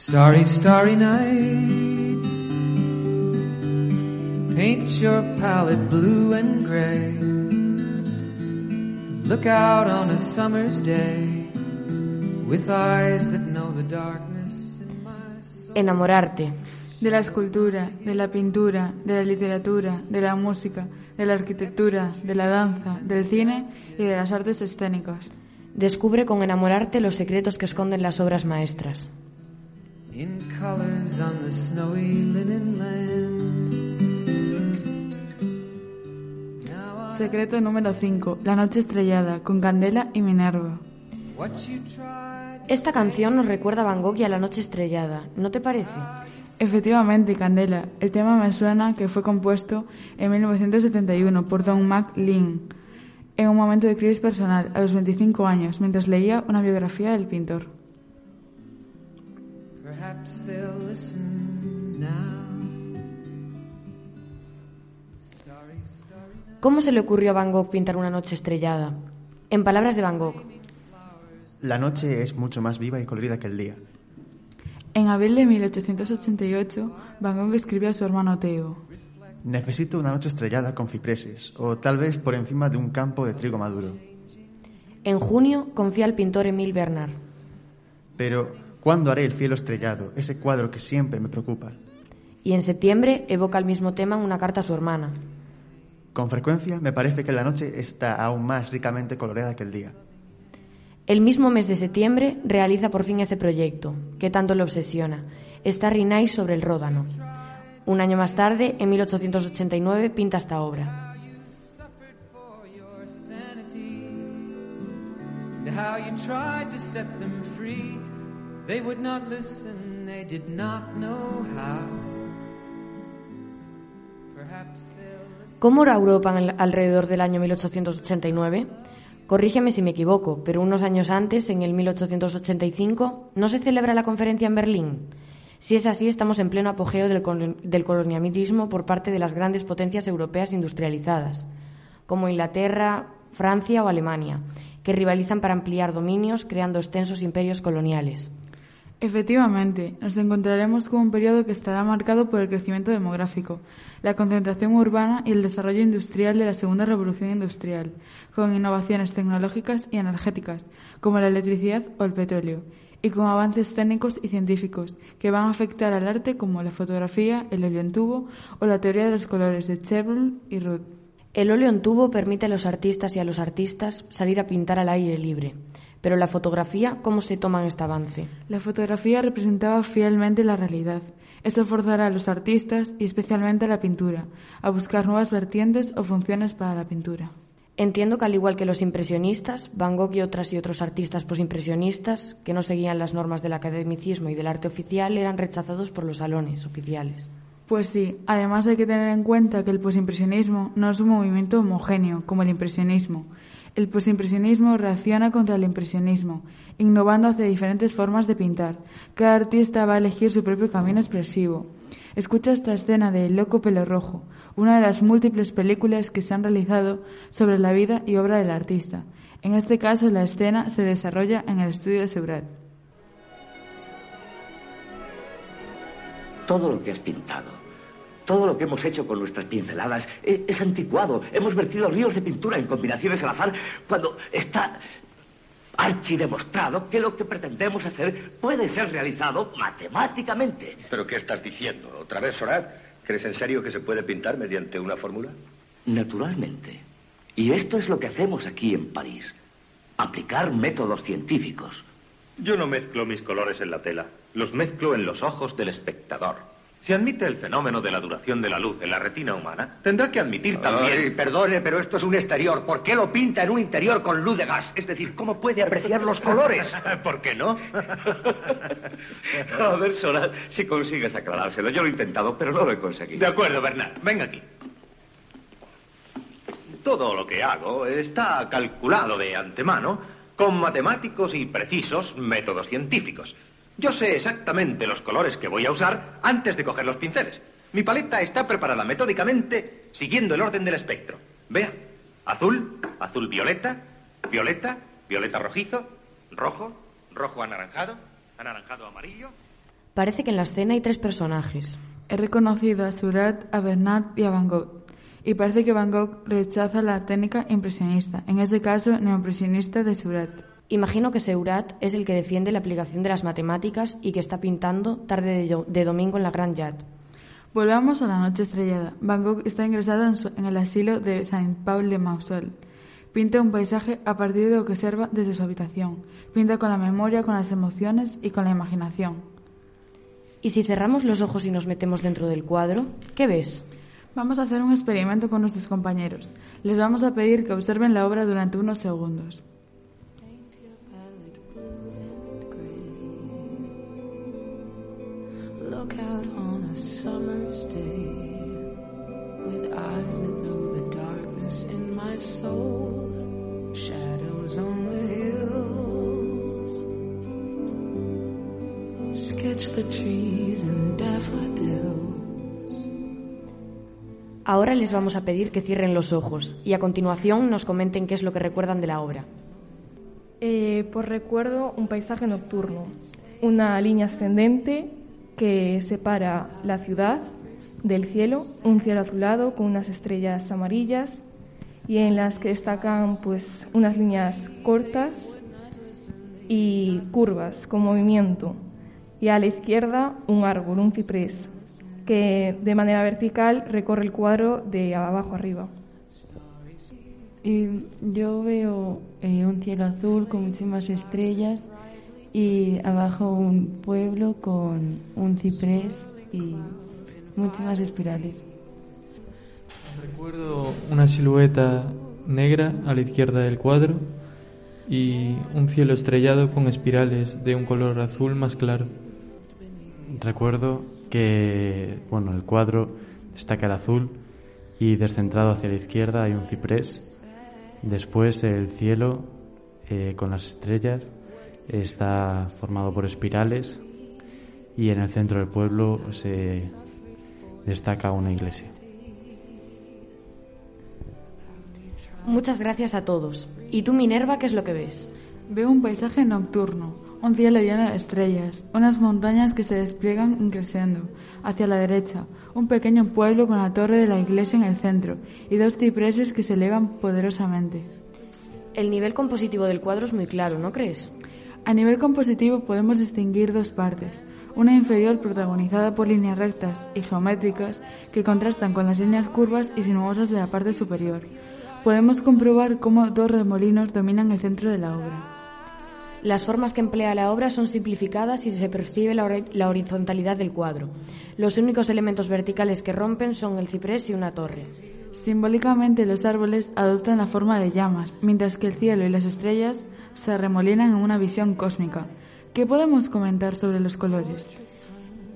Starry, starry night. Paint your palette blue and gray. Look out on a summer's day with eyes that know the darkness in my soul. Enamorarte. De la escultura, de la pintura, de la literatura, de la música, de la arquitectura, de la danza, del cine y de las artes escénicas. Descubre con enamorarte los secretos que esconden las obras maestras. In colors on the snowy linen land. Secreto número 5. La noche estrellada, con Candela y Minerva. what you tried Esta canción nos recuerda a Van Gogh y a la noche estrellada, ¿no te parece? Efectivamente, Candela. El tema me suena que fue compuesto en 1971 por Don McLean en un momento de crisis personal, a los 25 años, mientras leía una biografía del pintor. Perhaps they'll listen now. Starry, starry night. ¿Cómo se le ocurrió a Van Gogh pintar una noche estrellada? En palabras de Van Gogh, La noche es mucho más viva y colorida que el día. En abril de 1888, Van Gogh escribió a su hermano Theo. Necesito una noche estrellada con cipreses, o tal vez por encima de un campo de trigo maduro. en junio confía al pintor Emile Bernard. Pero, ¿cuándo haré el cielo estrellado, ese cuadro que siempre me preocupa? Y en septiembre evoca el mismo tema en una carta a su hermana. Con frecuencia me parece que la noche está aún más ricamente coloreada que el día. El mismo mes de septiembre realiza por fin ese proyecto, que tanto le obsesiona, Starry Night sobre el Ródano. Un año más tarde, en 1889, pinta esta obra. how you tried to set them free. They would not listen, they did not know how. ¿Cómo era Europa alrededor del año 1889? Corrígeme si me equivoco, pero unos años antes, en el 1885, ¿no se celebra la conferencia en Berlín? Si es así, estamos en pleno apogeo del colonialismo por parte de las grandes potencias europeas industrializadas, como Inglaterra, Francia o Alemania, que rivalizan para ampliar dominios, creando extensos imperios coloniales. Efectivamente, nos encontraremos con un periodo que estará marcado por el crecimiento demográfico, la concentración urbana y el desarrollo industrial de la segunda revolución industrial, con innovaciones tecnológicas y energéticas, como la electricidad o el petróleo, y con avances técnicos y científicos que van a afectar al arte como la fotografía, el óleo en tubo o la teoría de los colores de Chevreul y Rudd. El óleo en tubo permite a los artistas y a los artistas salir a pintar al aire libre. Pero la fotografía, ¿cómo se toma en este avance? La fotografía representaba fielmente la realidad. Esto forzará a los artistas, y especialmente a la pintura, a buscar nuevas vertientes o funciones para la pintura. Entiendo que al igual que los impresionistas, Van Gogh y otras y otros artistas posimpresionistas, que no seguían las normas del academicismo y del arte oficial, eran rechazados por los salones oficiales. Pues sí, además hay que tener en cuenta que el posimpresionismo no es un movimiento homogéneo como el impresionismo. El posimpresionismo reacciona contra el impresionismo, innovando hacia diferentes formas de pintar. Cada artista va a elegir su propio camino expresivo. Escucha esta escena de El Loco Pelo Rojo, una de las múltiples películas que se han realizado sobre la vida y obra del artista. En este caso, la escena se desarrolla en el estudio de Seurat. Todo lo que has pintado, todo lo que hemos hecho con nuestras pinceladas e- es, anticuado. Hemos vertido ríos de pintura en combinaciones al azar cuando está archidemostrado que lo que pretendemos hacer puede ser realizado matemáticamente. ¿Pero qué estás diciendo? ¿Otra vez, Sorat? ¿Crees en serio que se puede pintar mediante una fórmula? Naturalmente. Y esto es lo que hacemos aquí en París. Aplicar métodos científicos. Yo no mezclo mis colores en la tela, los mezclo en los ojos del espectador. Si admite el fenómeno de la duración de la luz en la retina humana, tendrá que admitir Ay, también... perdone, pero esto es un exterior. ¿Por qué lo pinta en un interior con luz de gas? Es decir, ¿cómo puede apreciar los colores? ¿Por qué no? A ver, Sorat, si consigues aclarárselo. Yo lo he intentado, pero no lo he conseguido. De acuerdo, Bernard, ven aquí. Todo lo que hago está calculado de antemano con matemáticos y precisos métodos científicos. Yo sé exactamente los colores que voy a usar antes de coger los pinceles. Mi paleta está preparada metódicamente siguiendo el orden del espectro. Vea, azul, azul violeta, violeta, violeta rojizo, rojo, rojo anaranjado, anaranjado amarillo. Parece que en la escena hay tres personajes. He reconocido a Surat, a Bernard y a Van Gogh. Y parece que Van Gogh rechaza la técnica impresionista, en este caso neoimpresionista de Surat. Imagino que Seurat es el que defiende la aplicación de las matemáticas y que está pintando tarde de, do- de domingo en la Grand Yard. Volvamos a la noche estrellada. Van Gogh está ingresado en, su- en el asilo de Saint-Paul de Mausol. Pinta un paisaje a partir de lo que observa desde su habitación. Pinta con la memoria, con las emociones y con la imaginación. Y si cerramos los ojos y nos metemos dentro del cuadro, ¿qué ves? Vamos a hacer un experimento con nuestros compañeros. Les vamos a pedir que observen la obra durante unos segundos. Look out on a summer's day with eyes that know the darkness in my soul, shadows on the hills. Sketch the trees and daffodils. Ahora les vamos a pedir que cierren los ojos y a continuación nos comenten qué es lo que recuerdan de la obra. Eh, pues recuerdo un paisaje nocturno, una línea ascendente que separa la ciudad del cielo, un cielo azulado con unas estrellas amarillas y en las que destacan pues unas líneas cortas y curvas con movimiento y a la izquierda un árbol, un ciprés que de manera vertical recorre el cuadro de abajo arriba. Y yo veo eh, un cielo azul con muchísimas estrellas y abajo un pueblo con un ciprés y muchísimas espirales. Recuerdo una silueta negra a la izquierda del cuadro y un cielo estrellado con espirales de un color azul más claro. Recuerdo que, bueno, el cuadro destaca el azul y descentrado hacia la izquierda hay un ciprés. Después el cielo eh, con las estrellas está formado por espirales y en el centro del pueblo se destaca una iglesia. Muchas gracias a todos. ¿Y tú, Minerva, qué es lo que ves? Veo un paisaje nocturno, un cielo lleno de estrellas, unas montañas que se despliegan creciendo hacia la derecha, un pequeño pueblo con la torre de la iglesia en el centro y dos cipreses que se elevan poderosamente. El nivel compositivo del cuadro es muy claro, ¿no crees? A nivel compositivo podemos distinguir dos partes, una inferior protagonizada por líneas rectas y geométricas que contrastan con las líneas curvas y sinuosas de la parte superior. Podemos comprobar cómo dos remolinos dominan el centro de la obra. Las formas que emplea la obra son simplificadas y se percibe la, la horizontalidad del cuadro. Los únicos elementos verticales que rompen son el ciprés y una torre. Simbólicamente los árboles adoptan la forma de llamas, mientras que el cielo y las estrellas se arremolinan en una visión cósmica. ¿Qué podemos comentar sobre los colores?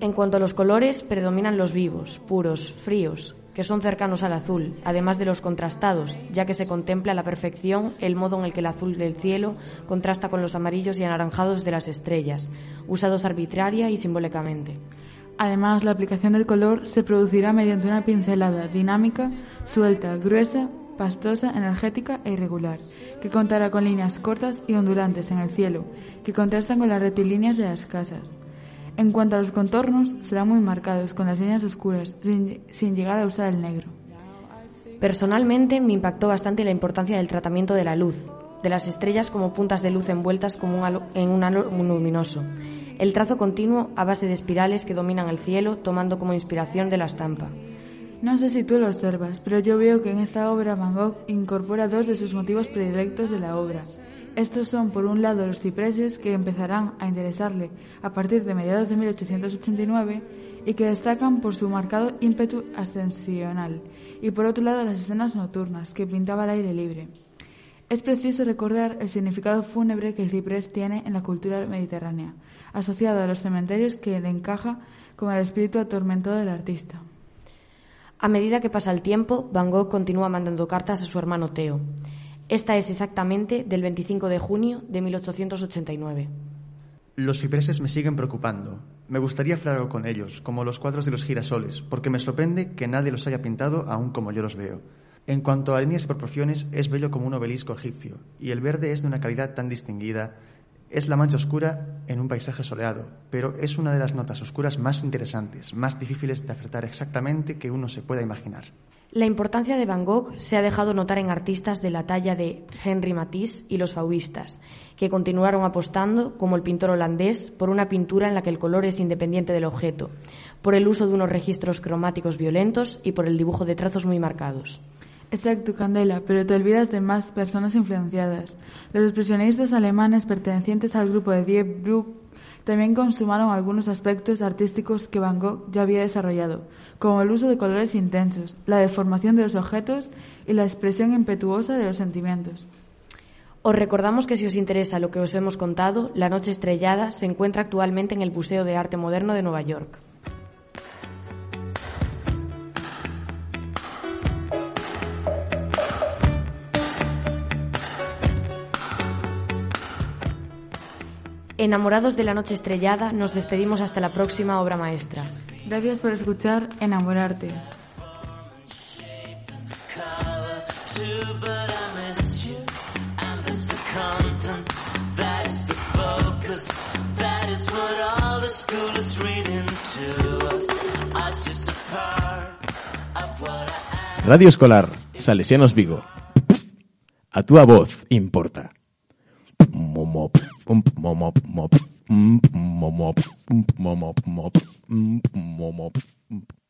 En cuanto a los colores, predominan los vivos, puros, fríos, que son cercanos al azul, además de los contrastados, ya que se contempla a la perfección el modo en el que el azul del cielo contrasta con los amarillos y anaranjados de las estrellas, usados arbitraria y simbólicamente. Además, la aplicación del color se producirá mediante una pincelada dinámica, suelta, gruesa, pastosa, energética e irregular, que contará con líneas cortas y ondulantes en el cielo, que contrastan con las rectilíneas de las casas. En cuanto a los contornos, serán muy marcados, con las líneas oscuras, sin, sin llegar a usar el negro. Personalmente me impactó bastante la importancia del tratamiento de la luz, de las estrellas como puntas de luz envueltas como un en un halo luminoso. El trazo continuo a base de espirales que dominan el cielo, tomando como inspiración de la estampa. No sé si tú lo observas, pero yo veo que en esta obra Van Gogh incorpora dos de sus motivos predilectos de la obra. Estos son, por un lado, los cipreses que empezarán a interesarle a partir de mediados de 1889 y que destacan por su marcado ímpetu ascensional, y por otro lado, las escenas nocturnas que pintaba al aire libre. Es preciso recordar el significado fúnebre que el ciprés tiene en la cultura mediterránea, asociado a los cementerios que le encaja con el espíritu atormentado del artista. A medida que pasa el tiempo, Van Gogh continúa mandando cartas a su hermano Theo. Esta es exactamente del 25 de junio de 1889. Los cipreses me siguen preocupando. Me gustaría hacer algo con ellos, como los cuadros de los girasoles, porque me sorprende que nadie los haya pintado aún como yo los veo. En cuanto a líneas y proporciones, es bello como un obelisco egipcio, y el verde es de una calidad tan distinguida Es la mancha oscura en un paisaje soleado, pero es una de las notas oscuras más interesantes, más difíciles de acertar exactamente que uno se pueda imaginar. La importancia de Van Gogh se ha dejado notar en artistas de la talla de Henri Matisse y los fauvistas, que continuaron apostando, como el pintor holandés, por una pintura en la que el color es independiente del objeto, por el uso de unos registros cromáticos violentos y por el dibujo de trazos muy marcados. Exacto, Candela, pero te olvidas de más personas influenciadas. Los expresionistas alemanes pertenecientes al grupo de Die Bruck también consumaron algunos aspectos artísticos que Van Gogh ya había desarrollado, como el uso de colores intensos, la deformación de los objetos y la expresión impetuosa de los sentimientos. Os recordamos que si os interesa lo que os hemos contado, La Noche Estrellada se encuentra actualmente en el Museo de Arte Moderno de Nueva York. Enamorados de la noche estrellada, nos despedimos hasta la próxima obra maestra. Gracias por escuchar Enamorarte. Radio Escolar, Salesianos Vigo. A túa voz importa. mop, ump, mop, mop, ump, mop, ump, mop, mop, ump, mop, ump, mop.